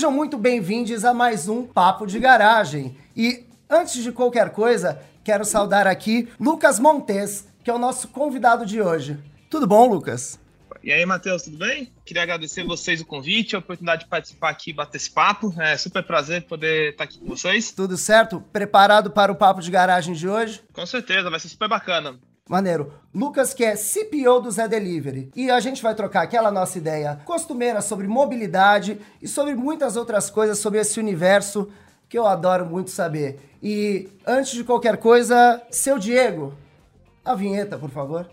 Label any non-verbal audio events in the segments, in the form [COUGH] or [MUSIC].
Sejam muito bem-vindos a mais um Papo de Garagem. E antes de qualquer coisa, quero saudar aqui Lucas Montes, que é o nosso convidado de hoje. Tudo bom, Lucas? E aí, Matheus, tudo bem? Queria agradecer vocês o convite, a oportunidade de participar aqui e bater esse papo. É super prazer poder estar aqui com vocês. Tudo certo? Preparado para o papo de garagem de hoje? Com certeza, vai ser super bacana. Maneiro. Lucas, que é CPO do Zé Delivery. E a gente vai trocar aquela nossa ideia costumeira sobre mobilidade e sobre muitas outras coisas sobre esse universo que eu adoro muito saber. E antes de qualquer coisa, seu Diego, a vinheta, por favor.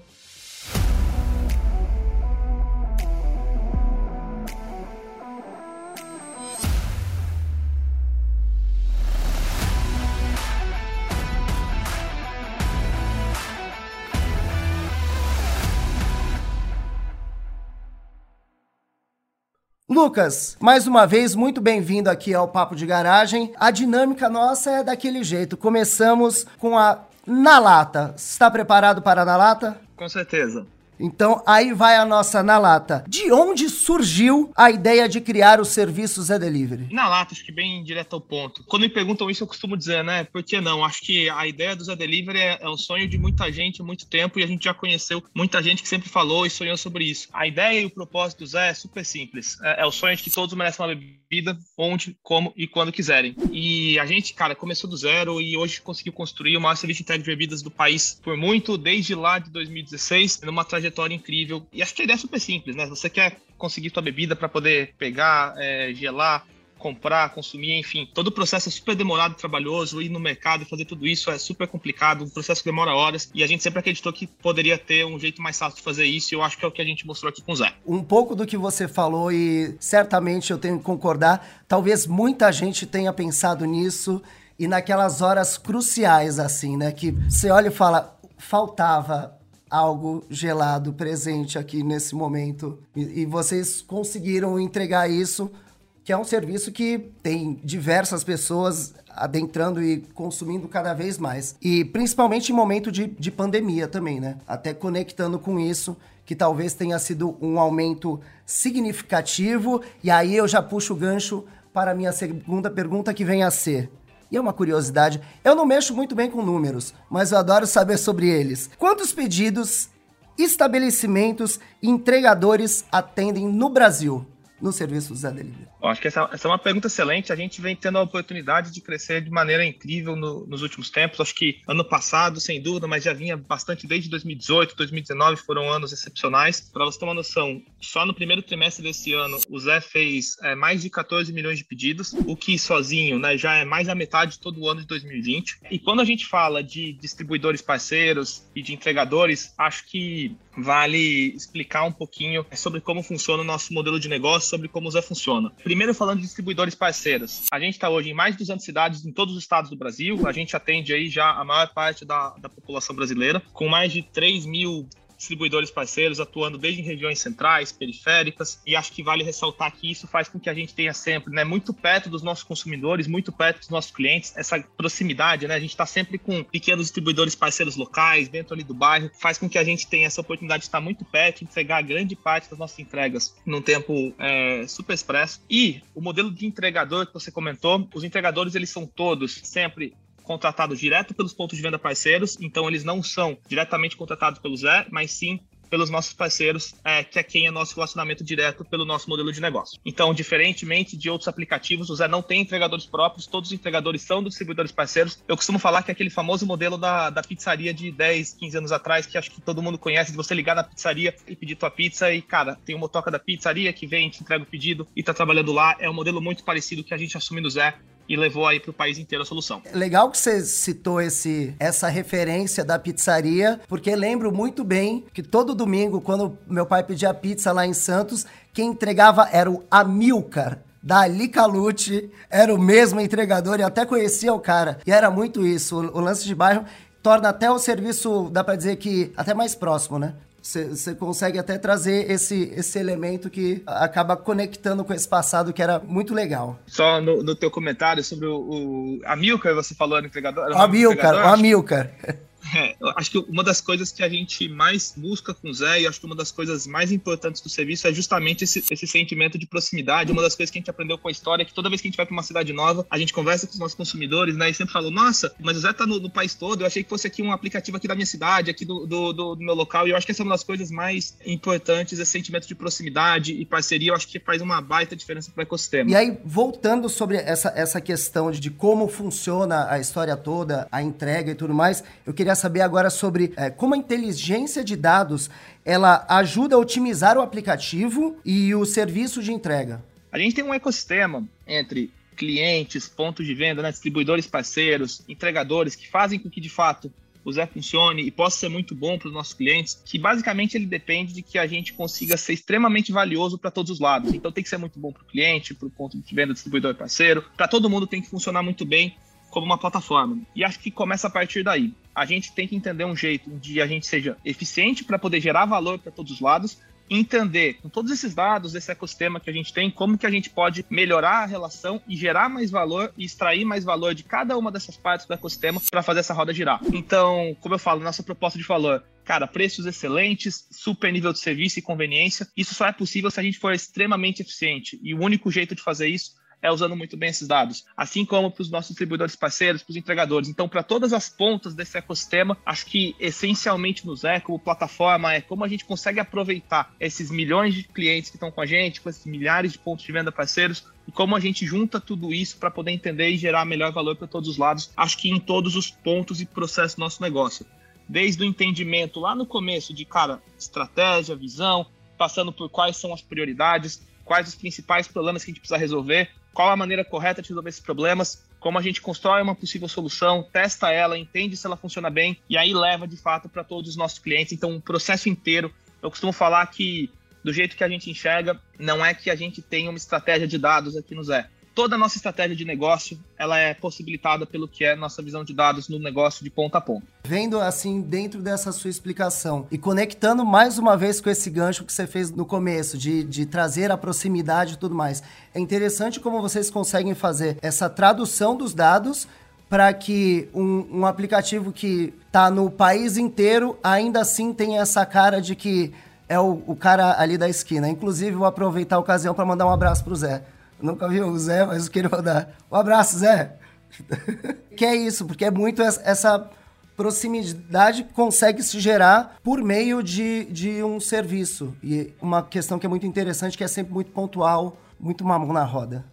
Lucas, mais uma vez, muito bem-vindo aqui ao Papo de Garagem. A dinâmica nossa é daquele jeito. Começamos com a Na Lata. Está preparado para a Na Lata? Com certeza. Então, aí vai a nossa na lata. De onde surgiu a ideia de criar o serviço Zé Delivery? Na lata, acho que bem direto ao ponto. Quando me perguntam isso, eu costumo dizer, né? Por que não? Acho que a ideia do Zé Delivery é, é um sonho de muita gente há muito tempo e a gente já conheceu muita gente que sempre falou e sonhou sobre isso. A ideia e o propósito do Zé é super simples. É, é o sonho de que todos merecem uma bebida onde, como e quando quiserem. E a gente, cara, começou do zero e hoje conseguiu construir o maior serviço de entrega de bebidas do país por muito, desde lá de 2016, numa trajetória trajetória incrível. E acho que a ideia é super simples, né? Você quer conseguir tua bebida para poder pegar, é, gelar, comprar, consumir, enfim. Todo o processo é super demorado, trabalhoso, ir no mercado e fazer tudo isso é super complicado, um processo que demora horas, e a gente sempre acreditou que poderia ter um jeito mais fácil de fazer isso, e eu acho que é o que a gente mostrou aqui com o Zé. Um pouco do que você falou, e certamente eu tenho que concordar, talvez muita gente tenha pensado nisso, e naquelas horas cruciais, assim, né, que você olha e fala, faltava algo gelado presente aqui nesse momento. E, e, vocês conseguiram entregar isso, que é um serviço que tem diversas pessoas adentrando e consumindo cada vez mais. E principalmente em momento de, de pandemia também, né? Até conectando com isso, que talvez tenha sido um aumento significativo. E aí eu já puxo o gancho para a minha segunda pergunta, que vem a ser e é uma curiosidade, eu não mexo muito bem com números, mas eu adoro saber sobre eles. Quantos pedidos, estabelecimentos e entregadores atendem no Brasil no serviço Zé Delivery? Acho que essa, essa, é uma pergunta excelente. A gente vem tendo a oportunidade de crescer de maneira incrível no, nos últimos tempos. Acho que ano passado, sem dúvida, mas já vinha bastante desde 2018, 2019 foram anos excepcionais. Para você ter uma noção, só no primeiro trimestre desse ano, o Zé fez é, mais de 14 milhões de pedidos, o que sozinho né, já é mais da metade de todo o ano de 2020. E quando a gente fala de distribuidores parceiros e de entregadores, acho que vale explicar um pouquinho sobre como funciona o nosso modelo de negócio, sobre como o Zé funciona. Primeiro, falando de distribuidores parceiros. A gente está hoje em mais de 200 cidades em todos os estados do Brasil. A gente atende aí já a maior parte da, da população brasileira, com mais de 3 mil distribuidores parceiros atuando desde em regiões centrais, periféricas, e acho que vale ressaltar que isso faz com que a gente tenha sempre, né, muito perto dos nossos consumidores, muito perto dos nossos clientes, essa proximidade, né, a gente está sempre com pequenos distribuidores parceiros locais, dentro ali do bairro, faz com que a gente tenha essa oportunidade de estar muito perto, entregar grande parte das nossas entregas num tempo é, super expresso. E o modelo de entregador que você comentou, os entregadores eles são todos sempre contratados direto pelos pontos de venda parceiros, então eles não são diretamente contratados pelo Zé, mas sim pelos nossos parceiros, é, que é quem é nosso relacionamento direto pelo nosso modelo de negócio. Então, diferentemente de outros aplicativos, o Zé não tem entregadores próprios, todos os entregadores são dos distribuidores parceiros. Eu costumo falar que é aquele famoso modelo da, da pizzaria de 10, 15 anos atrás, que acho que todo mundo conhece, de você ligar na pizzaria e pedir tua pizza e, cara, tem uma motoca da pizzaria que vem, te entrega o pedido e tá trabalhando lá. É um modelo muito parecido que a gente assume no Zé e levou aí para o país inteiro a solução. Legal que você citou esse, essa referência da pizzaria, porque lembro muito bem que todo domingo, quando meu pai pedia pizza lá em Santos, quem entregava era o Amilcar. Da Licalute, era o mesmo entregador e até conhecia o cara. E era muito isso. O, o lance de bairro torna até o serviço, dá para dizer que até mais próximo, né? Você consegue até trazer esse, esse elemento que acaba conectando com esse passado que era muito legal. Só no, no teu comentário sobre o, o Amilcar, você falou no entregador? O Amilcar, o Amilcar. É, acho que uma das coisas que a gente mais busca com o Zé, e acho que uma das coisas mais importantes do serviço é justamente esse, esse sentimento de proximidade. Uma das coisas que a gente aprendeu com a história é que toda vez que a gente vai para uma cidade nova, a gente conversa com os nossos consumidores, né? E sempre falou, nossa, mas o Zé tá no, no, país todo, eu achei que fosse aqui um aplicativo aqui da minha cidade, aqui do, do, do, do meu local, e eu acho que essa é uma das coisas mais importantes, esse sentimento de proximidade e parceria, eu acho que faz uma baita diferença para o ecossistema. E aí, voltando sobre essa, essa questão de, de como funciona a história toda, a entrega e tudo mais, eu queria saber agora sobre é, como a inteligência de dados ela ajuda a otimizar o aplicativo e o serviço de entrega. A gente tem um ecossistema entre clientes, pontos de venda, né, distribuidores parceiros, entregadores que fazem com que de fato o Zé funcione e possa ser muito bom para os nossos clientes, que basicamente ele depende de que a gente consiga ser extremamente valioso para todos os lados. Então tem que ser muito bom para o cliente, para o ponto de venda, distribuidor parceiro, para todo mundo tem que funcionar muito bem como uma plataforma. E acho que começa a partir daí. A gente tem que entender um jeito de a gente seja eficiente para poder gerar valor para todos os lados, entender com todos esses dados, esse ecossistema que a gente tem, como que a gente pode melhorar a relação e gerar mais valor e extrair mais valor de cada uma dessas partes do ecossistema para fazer essa roda girar. Então, como eu falo, nossa proposta de valor cara, preços excelentes, super nível de serviço e conveniência. Isso só é possível se a gente for extremamente eficiente. E o único jeito de fazer isso é usando muito bem esses dados, assim como para os nossos distribuidores parceiros, para os entregadores. Então, para todas as pontas desse ecossistema, acho que essencialmente no Zé, como plataforma, é como a gente consegue aproveitar esses milhões de clientes que estão com a gente, com esses milhares de pontos de venda parceiros, e como a gente junta tudo isso para poder entender e gerar melhor valor para todos os lados, acho que em todos os pontos e processos do nosso negócio. Desde o entendimento lá no começo de, cara, estratégia, visão, passando por quais são as prioridades, quais os principais problemas que a gente precisa resolver, qual a maneira correta de resolver esses problemas, como a gente constrói uma possível solução, testa ela, entende se ela funciona bem e aí leva de fato para todos os nossos clientes. Então, um processo inteiro. Eu costumo falar que do jeito que a gente enxerga, não é que a gente tem uma estratégia de dados aqui no Zé toda a nossa estratégia de negócio ela é possibilitada pelo que é nossa visão de dados no negócio de ponta a ponta. Vendo assim dentro dessa sua explicação e conectando mais uma vez com esse gancho que você fez no começo de, de trazer a proximidade e tudo mais, é interessante como vocês conseguem fazer essa tradução dos dados para que um, um, aplicativo que está no país inteiro ainda assim tenha essa cara de que é o, o cara ali da esquina. Inclusive, vou aproveitar a ocasião para mandar um abraço para o Zé. Nunca vi o Zé, mas queria mandar. Um abraço, Zé. que é isso, porque é muito essa proximidade consegue se gerar por meio de, de um serviço. E uma questão que é muito interessante, que é sempre muito pontual, muito mamão na roda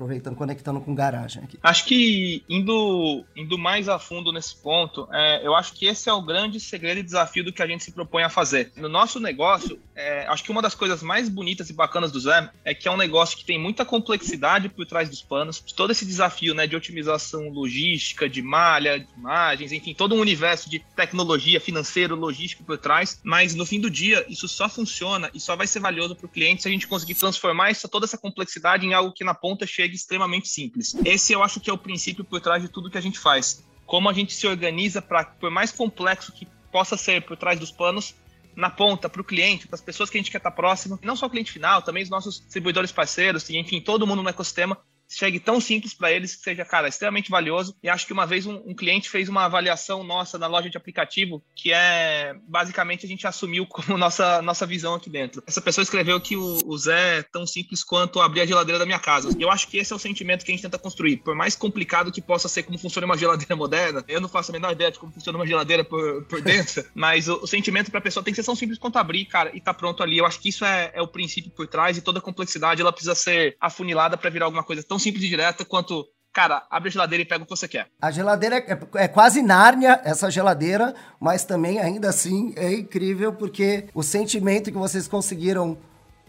aproveitando, conectando com garagem aqui. Acho que indo, indo mais a fundo nesse ponto, é, eu acho que esse é o grande segredo e desafio do que a gente se propõe a fazer. No nosso negócio, é, acho que uma das coisas mais bonitas e bacanas do Zé é que é um negócio que tem muita complexidade por trás dos panos, todo esse desafio né, de otimização logística, de malha, de imagens, enfim, todo um universo de tecnologia, financeiro, logístico por trás, mas no fim do dia, isso só funciona e só vai ser valioso para o cliente se a gente conseguir transformar essa, toda essa complexidade em algo que na ponta chega extremamente simples. Esse eu acho que é o princípio por trás de tudo que a gente faz. Como a gente se organiza para, por mais complexo que possa ser por trás dos panos, na ponta para o cliente, para as pessoas que a gente quer estar próximo, não só o cliente final, também os nossos distribuidores parceiros enfim todo mundo no ecossistema chegue tão simples para eles que seja, cara, extremamente valioso. E acho que uma vez um, um, cliente fez uma avaliação nossa na loja de aplicativo, que é basicamente a gente assumiu [LAUGHS] como nossa, nossa visão aqui dentro. Essa pessoa escreveu que o, o Zé é tão simples quanto abrir a geladeira da minha casa. Eu acho que esse é o sentimento que a gente tenta construir. Por mais complicado que possa ser como funciona uma geladeira [LAUGHS] moderna, eu não faço a menor ideia de como funciona uma geladeira por, por dentro, [LAUGHS] mas o, o sentimento para a pessoa tem que ser tão simples quanto abrir, cara, e tá pronto ali. Eu acho que isso é, é o princípio por trás e toda a complexidade ela precisa ser afunilada para virar alguma coisa tão simples e direta quanto cara, abre a geladeira e pega o que você quer. A geladeira é, é, quase Nárnia, essa geladeira, mas também, ainda assim, é incrível porque o sentimento que vocês conseguiram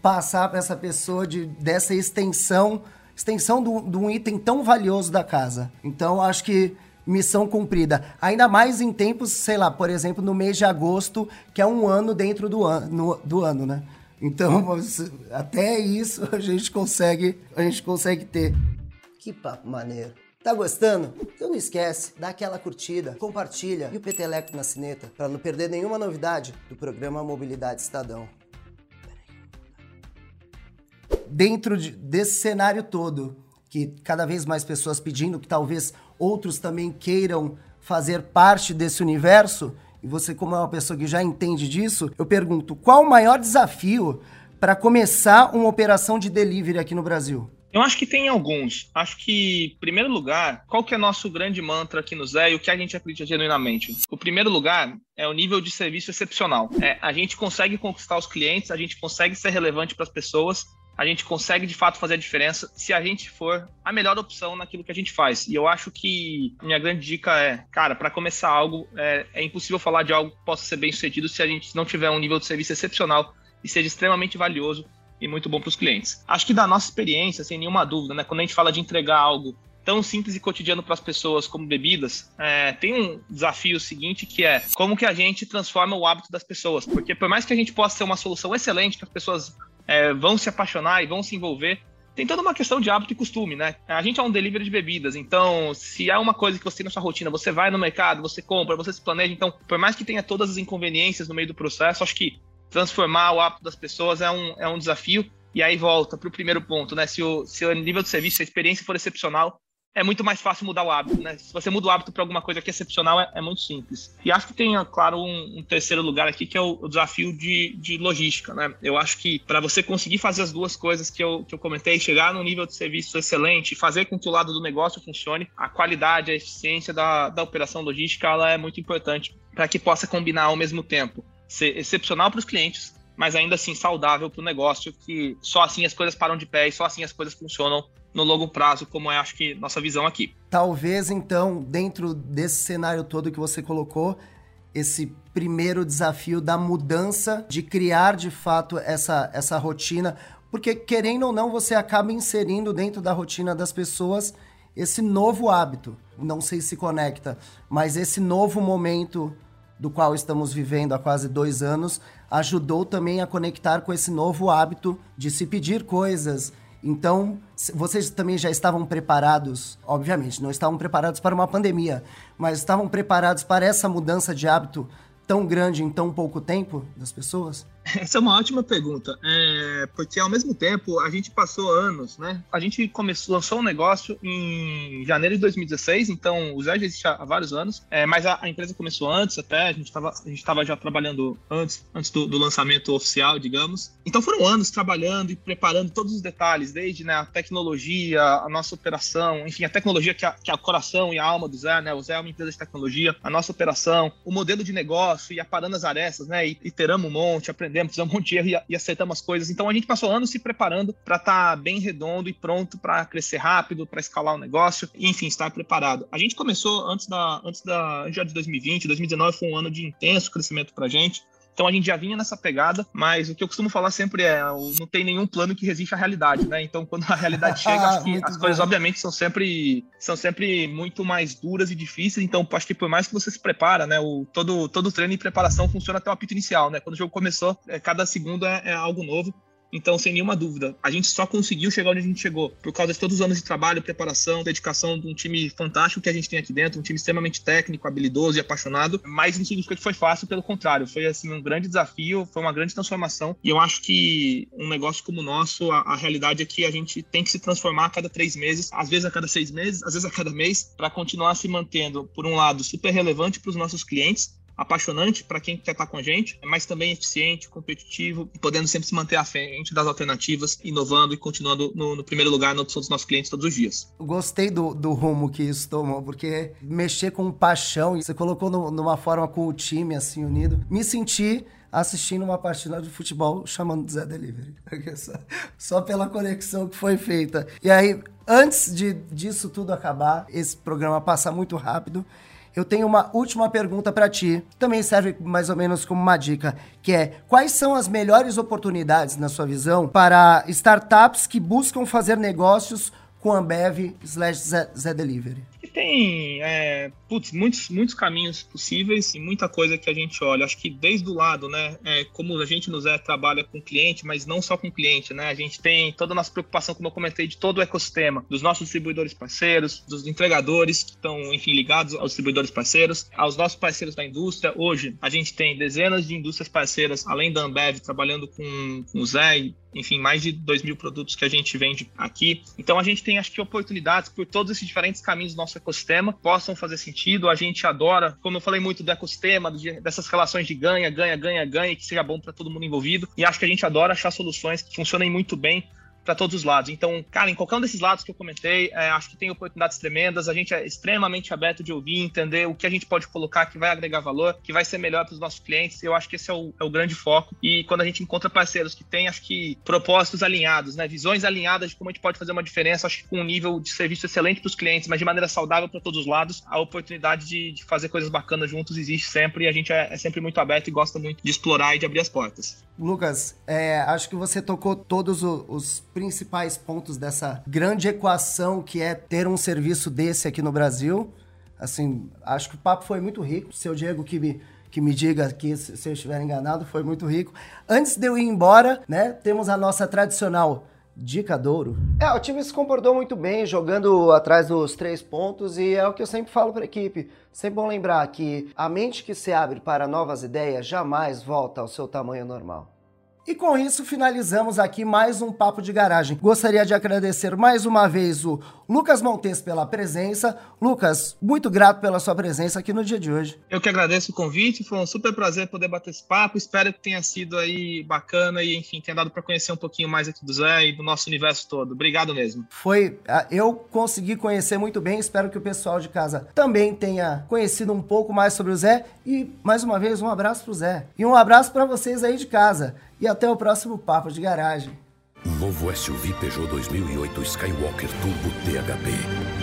passar para essa pessoa de, dessa extensão, extensão de um item tão valioso da casa. Então, acho que missão cumprida. Ainda mais em tempos, sei lá, por exemplo, no mês de agosto, que é um ano dentro do, ano do ano, né? Então, [LAUGHS] até isso a gente consegue, a gente consegue ter. Que papo maneiro. Tá gostando? Então não esquece, dá aquela curtida, compartilha e o peteleco na sineta para não perder nenhuma novidade do programa Mobilidade Estadão. Dentro de, desse cenário todo, que cada vez mais pessoas pedindo, que talvez outros também queiram fazer parte desse universo, e você, como é uma pessoa que já entende disso, eu pergunto: qual o maior desafio para começar uma operação de delivery aqui no Brasil? Eu acho que tem alguns. Acho que, em primeiro lugar, qual que é nosso grande mantra aqui no Zé e o que a gente acredita genuinamente? O primeiro lugar é o nível de serviço excepcional. É, a gente consegue conquistar os clientes, a gente consegue ser relevante para as pessoas, a gente consegue de fato fazer a diferença se a gente for a melhor opção naquilo que a gente faz. E eu acho que minha grande dica é, cara, para começar algo, é, é impossível falar de algo que possa ser bem sucedido se a gente não tiver um nível de serviço excepcional e seja extremamente valioso e muito bom para os clientes. Acho que da nossa experiência, sem nenhuma dúvida, né, quando a gente fala de entregar algo tão simples e cotidiano para as pessoas como bebidas, é, tem um desafio seguinte que é como que a gente transforma o hábito das pessoas. Porque por mais que a gente possa ser uma solução excelente, que as pessoas é, vão se apaixonar e vão se envolver, tem toda uma questão de hábito e costume, né? A gente é um delivery de bebidas, então se há uma coisa que você tem na sua rotina, você vai no mercado, você compra, você se planeja, então por mais que tenha todas as inconveniências no meio do processo, acho que transformar o hábito das pessoas é um, é um desafio. E aí volta para o primeiro ponto, né? Se o, se o nível de serviço, se a experiência for excepcional, é muito mais fácil mudar o hábito, né? Se você muda o hábito para alguma coisa que é excepcional, é, é, muito simples. E acho que tem, claro, um, um terceiro lugar aqui, que é o, o, desafio de, de logística, né? Eu acho que para você conseguir fazer as duas coisas que eu, que eu comentei, chegar num nível de serviço excelente, fazer com que o lado do negócio funcione, a qualidade, a eficiência da, da operação logística, ela é muito importante para que possa combinar ao mesmo tempo ser excepcional para os clientes, mas ainda assim saudável para o negócio, que só assim as coisas param de pé e só assim as coisas funcionam no longo prazo, como é, acho que, nossa visão aqui. Talvez, então, dentro desse cenário todo que você colocou, esse primeiro desafio da mudança, de criar de fato essa, essa rotina, porque querendo ou não, você acaba inserindo dentro da rotina das pessoas esse novo hábito. Não sei se conecta, mas esse novo momento do qual estamos vivendo há quase dois anos, ajudou também a conectar com esse novo hábito de se pedir coisas. Então, vocês também já estavam preparados, obviamente, não estavam preparados para uma pandemia, mas estavam preparados para essa mudança de hábito tão grande em tão pouco tempo das pessoas? [LAUGHS] Essa é uma ótima pergunta, é, porque ao mesmo tempo a gente passou anos, né? A gente começou, lançou um negócio em janeiro de 2016, então o Zé já existe há vários anos, é, mas a, a, empresa começou antes até, a gente estava já trabalhando antes, antes do, do, lançamento oficial, digamos. Então foram anos trabalhando e preparando todos os detalhes, desde né, a tecnologia, a nossa operação, enfim, a tecnologia que é, que é o coração e a alma do Zé, né? O Zé é uma empresa de tecnologia, a nossa operação, o modelo de negócio e aparando as arestas, né? E iteramos um monte, aprendendo aprendemos, fizemos um monte de erro e, e acertamos as coisas. Então a gente passou anos se preparando para estar tá bem redondo e pronto para crescer rápido, para escalar o negócio, e, enfim, estar preparado. A gente começou antes da, antes da já de 2020, 2019 foi um ano de intenso crescimento para a gente. Então a gente já vinha nessa pegada, mas o que eu costumo falar sempre é: não tem nenhum plano que resiste à realidade, né? Então quando a realidade [LAUGHS] chega, acho que as bom. coisas obviamente são sempre são sempre muito mais duras e difíceis. Então acho que por mais que você se prepara, né? O, todo todo treino e preparação funciona até o apito inicial, né? Quando o jogo começou, é, cada segundo é, é algo novo. Então, sem nenhuma dúvida, a gente só conseguiu chegar onde a gente chegou por causa de todos os anos de trabalho, preparação, dedicação de um time fantástico que a gente tem aqui dentro, um time extremamente técnico, habilidoso e apaixonado. Mas não significa que foi fácil, pelo contrário, foi assim um grande desafio, foi uma grande transformação. E eu acho que um negócio como o nosso, a, a realidade é que a gente tem que se transformar a cada três meses, às vezes a cada seis meses, às vezes a cada mês, para continuar se mantendo, por um lado, super relevante para os nossos clientes apaixonante para quem quer estar com a gente, mas também eficiente, competitivo, podendo sempre se manter à frente das alternativas, inovando e continuando no, no primeiro lugar na opção dos nossos clientes todos os dias. Gostei do, do rumo que isso tomou, porque mexer com paixão, você colocou no, numa forma com o time assim unido, me senti assistindo uma partida de futebol chamando Zé Delivery. [LAUGHS] Só, só pela conexão que foi feita. E aí, antes de, disso tudo acabar, esse programa passa muito rápido eu tenho uma última pergunta para ti, também serve mais ou menos como uma dica, que é: quais são as melhores oportunidades, na sua visão, para startups que buscam fazer negócios com Ambev slash Zé tem é, putz, muitos, muitos caminhos possíveis e muita coisa que a gente olha. Acho que desde o lado, né, é, como a gente nos é, trabalha com cliente, mas não só com cliente, né? A gente tem toda a nossa preocupação, como eu comentei, de todo o ecossistema, dos nossos distribuidores parceiros, dos entregadores que estão, enfim, ligados aos distribuidores parceiros, aos nossos parceiros da indústria. Hoje, a gente tem dezenas de indústrias parceiras, além da Ambev, trabalhando com, com o Zé enfim, mais de 2 mil produtos que a gente vende aqui. Então a gente tem, acho que, oportunidades por todos esses diferentes caminhos do nosso ecossistema possam fazer sentido. A gente adora, como eu falei muito do ecossistema, dessas relações de ganha, ganha, ganha, ganha, que seja bom para todo mundo envolvido. E acho que a gente adora achar soluções que funcionem muito bem para todos os lados. Então, cara, em qualquer um desses lados que eu comentei, é, acho que tem oportunidades tremendas. A gente é extremamente aberto de ouvir, entender o que a gente pode colocar que vai agregar valor, que vai ser melhor para os nossos clientes. Eu acho que esse é o, é o, grande foco. E quando a gente encontra parceiros que têm, acho que, propósitos alinhados, né, visões alinhadas de como a gente pode fazer uma diferença, acho que com um nível de serviço excelente para os clientes, mas de maneira saudável para todos os lados, a oportunidade de, de, fazer coisas bacanas juntos existe sempre e a gente é, é, sempre muito aberto e gosta muito de explorar e de abrir as portas. Lucas, é, acho que você tocou todos os, os principais pontos dessa grande equação que é ter um serviço desse aqui no Brasil. Assim, acho que o papo foi muito rico. Seu Diego que me, que me diga aqui se eu estiver enganado, foi muito rico. Antes de eu ir embora, né, temos a nossa tradicional Dica Douro. É, o time se comportou muito bem, jogando atrás dos três pontos, e é o que eu sempre falo para a equipe. Sempre bom lembrar que a mente que se abre para novas ideias jamais volta ao seu tamanho normal. E com isso finalizamos aqui mais um Papo de Garagem. Gostaria de agradecer mais uma vez o Lucas Montes pela presença. Lucas, muito grato pela sua presença aqui no dia de hoje. Eu que agradeço o convite, foi um super prazer poder bater esse papo. Espero que tenha sido aí bacana e, enfim, tenha dado para conhecer um pouquinho mais aqui do Zé e do nosso universo todo. Obrigado mesmo. Foi, eu consegui conhecer muito bem, espero que o pessoal de casa também tenha conhecido um pouco mais sobre o Zé e mais uma vez um abraço pro Zé. E um abraço para vocês aí de casa e até o próximo Papo de Garagem. Novo SUV Peugeot 2008 Skywalker Turbo THP.